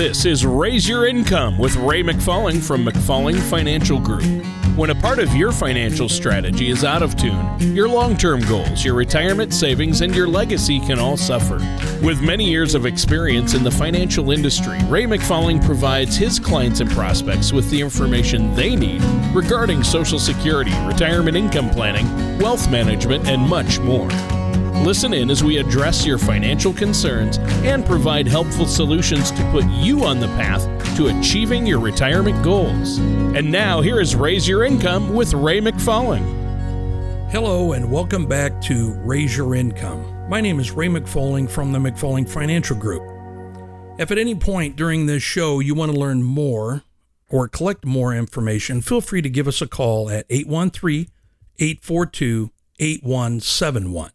This is Raise Your Income with Ray McFalling from McFalling Financial Group. When a part of your financial strategy is out of tune, your long term goals, your retirement savings, and your legacy can all suffer. With many years of experience in the financial industry, Ray McFalling provides his clients and prospects with the information they need regarding Social Security, retirement income planning, wealth management, and much more. Listen in as we address your financial concerns and provide helpful solutions to put you on the path to achieving your retirement goals. And now, here is Raise Your Income with Ray McFalling. Hello, and welcome back to Raise Your Income. My name is Ray McFalling from the McFalling Financial Group. If at any point during this show you want to learn more or collect more information, feel free to give us a call at 813 842 8171.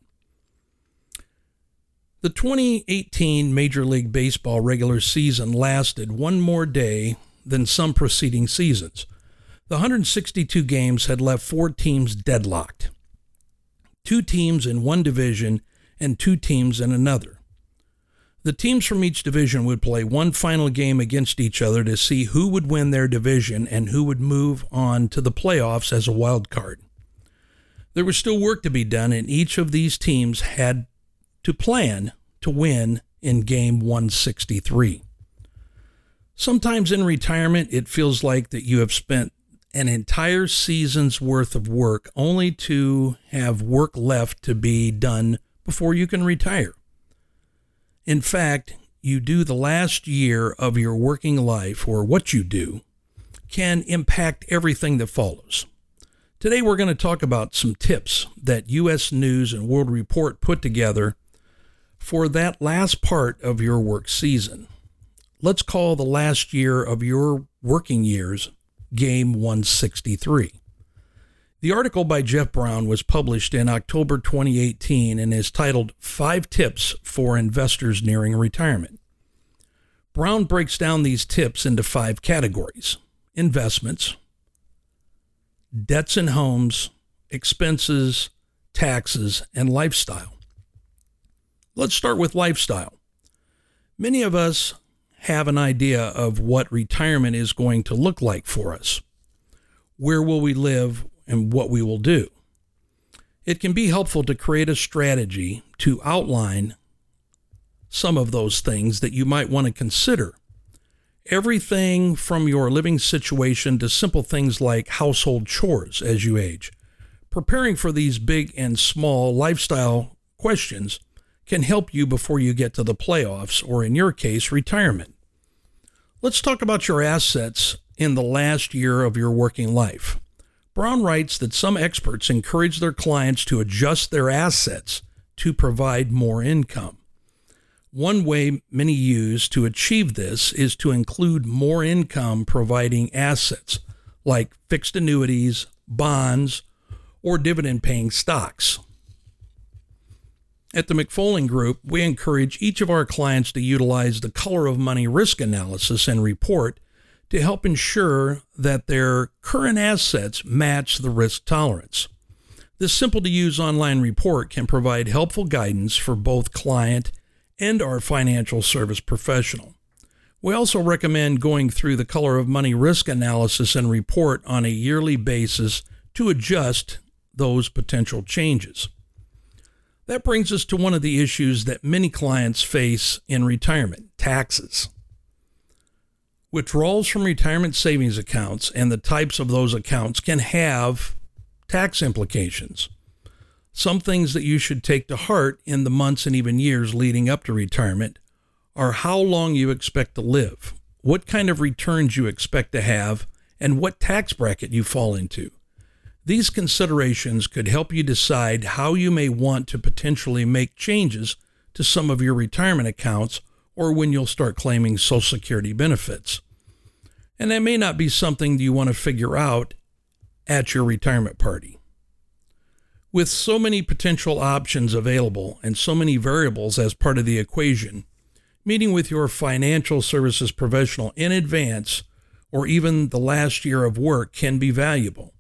The 2018 Major League Baseball regular season lasted one more day than some preceding seasons. The 162 games had left four teams deadlocked two teams in one division and two teams in another. The teams from each division would play one final game against each other to see who would win their division and who would move on to the playoffs as a wild card. There was still work to be done, and each of these teams had to plan to win in game 163. Sometimes in retirement, it feels like that you have spent an entire season's worth of work only to have work left to be done before you can retire. In fact, you do the last year of your working life, or what you do, can impact everything that follows. Today, we're going to talk about some tips that U.S. News and World Report put together for that last part of your work season. Let's call the last year of your working years Game 163. The article by Jeff Brown was published in October 2018 and is titled Five Tips for Investors Nearing Retirement. Brown breaks down these tips into five categories investments, debts and homes, expenses, taxes, and lifestyle. Let's start with lifestyle. Many of us have an idea of what retirement is going to look like for us. Where will we live and what we will do? It can be helpful to create a strategy to outline some of those things that you might want to consider. Everything from your living situation to simple things like household chores as you age. Preparing for these big and small lifestyle questions can help you before you get to the playoffs, or in your case, retirement. Let's talk about your assets in the last year of your working life. Brown writes that some experts encourage their clients to adjust their assets to provide more income. One way many use to achieve this is to include more income providing assets like fixed annuities, bonds, or dividend paying stocks. At the McFalling Group, we encourage each of our clients to utilize the color of money risk analysis and report to help ensure that their current assets match the risk tolerance. This simple to use online report can provide helpful guidance for both client and our financial service professional. We also recommend going through the color of money risk analysis and report on a yearly basis to adjust those potential changes. That brings us to one of the issues that many clients face in retirement taxes. Withdrawals from retirement savings accounts and the types of those accounts can have tax implications. Some things that you should take to heart in the months and even years leading up to retirement are how long you expect to live, what kind of returns you expect to have, and what tax bracket you fall into. These considerations could help you decide how you may want to potentially make changes to some of your retirement accounts or when you'll start claiming Social Security benefits. And that may not be something you want to figure out at your retirement party. With so many potential options available and so many variables as part of the equation, meeting with your financial services professional in advance or even the last year of work can be valuable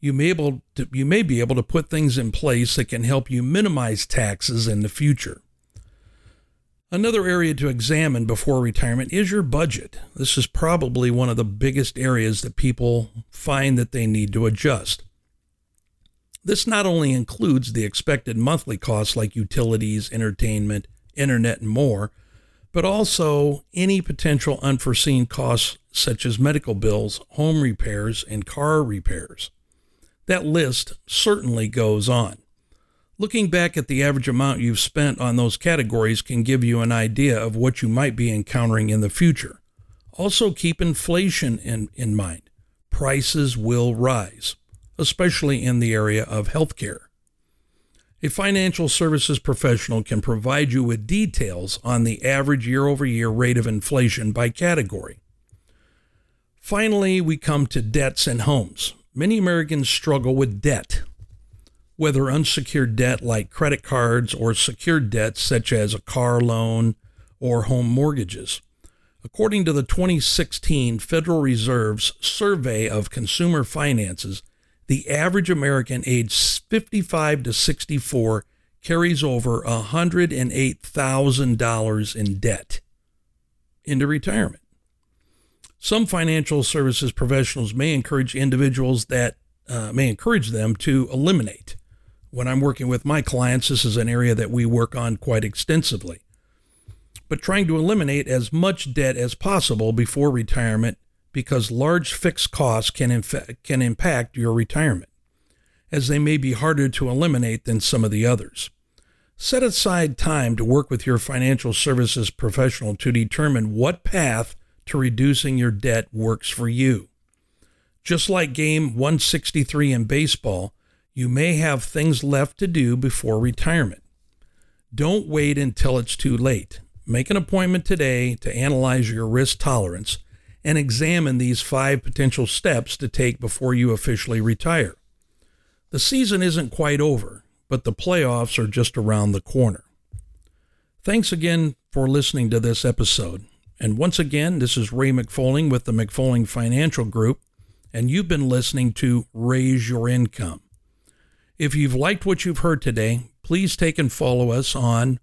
you may able to, you may be able to put things in place that can help you minimize taxes in the future. Another area to examine before retirement is your budget. This is probably one of the biggest areas that people find that they need to adjust. This not only includes the expected monthly costs like utilities, entertainment, internet, and more, but also any potential unforeseen costs such as medical bills, home repairs, and car repairs. That list certainly goes on. Looking back at the average amount you've spent on those categories can give you an idea of what you might be encountering in the future. Also, keep inflation in, in mind. Prices will rise, especially in the area of healthcare. A financial services professional can provide you with details on the average year over year rate of inflation by category. Finally, we come to debts and homes. Many Americans struggle with debt whether unsecured debt like credit cards or secured debts such as a car loan or home mortgages. According to the 2016 Federal Reserve's survey of consumer finances, the average American aged 55 to 64 carries over $108,000 in debt into retirement. Some financial services professionals may encourage individuals that uh, may encourage them to eliminate when I'm working with my clients, this is an area that we work on quite extensively. But trying to eliminate as much debt as possible before retirement because large fixed costs can, infa- can impact your retirement, as they may be harder to eliminate than some of the others. Set aside time to work with your financial services professional to determine what path to reducing your debt works for you. Just like game 163 in baseball, you may have things left to do before retirement. Don't wait until it's too late. Make an appointment today to analyze your risk tolerance and examine these five potential steps to take before you officially retire. The season isn't quite over, but the playoffs are just around the corner. Thanks again for listening to this episode. And once again, this is Ray McFalling with the McFalling Financial Group, and you've been listening to Raise Your Income. If you've liked what you've heard today, please take and follow us on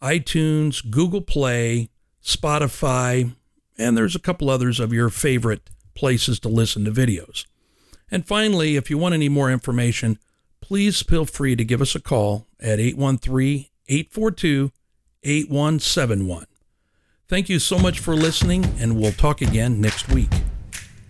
iTunes, Google Play, Spotify, and there's a couple others of your favorite places to listen to videos. And finally, if you want any more information, please feel free to give us a call at 813 842 8171. Thank you so much for listening, and we'll talk again next week.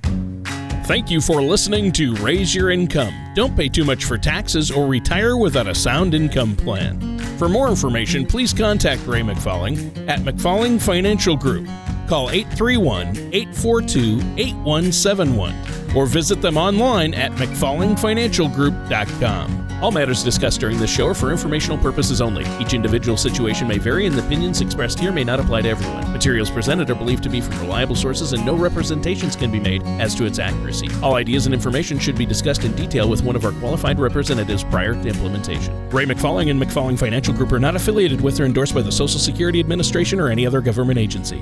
Thank you for listening to Raise Your Income. Don't pay too much for taxes or retire without a sound income plan. For more information, please contact Ray McFalling at McFalling Financial Group. Call 831 842 8171 or visit them online at McFallingFinancialGroup.com. All matters discussed during this show are for informational purposes only. Each individual situation may vary, and the opinions expressed here may not apply to everyone. Materials presented are believed to be from reliable sources, and no representations can be made as to its accuracy. All ideas and information should be discussed in detail with one of our qualified representatives prior to implementation. Ray McFalling and McFalling Financial Group are not affiliated with or endorsed by the Social Security Administration or any other government agency.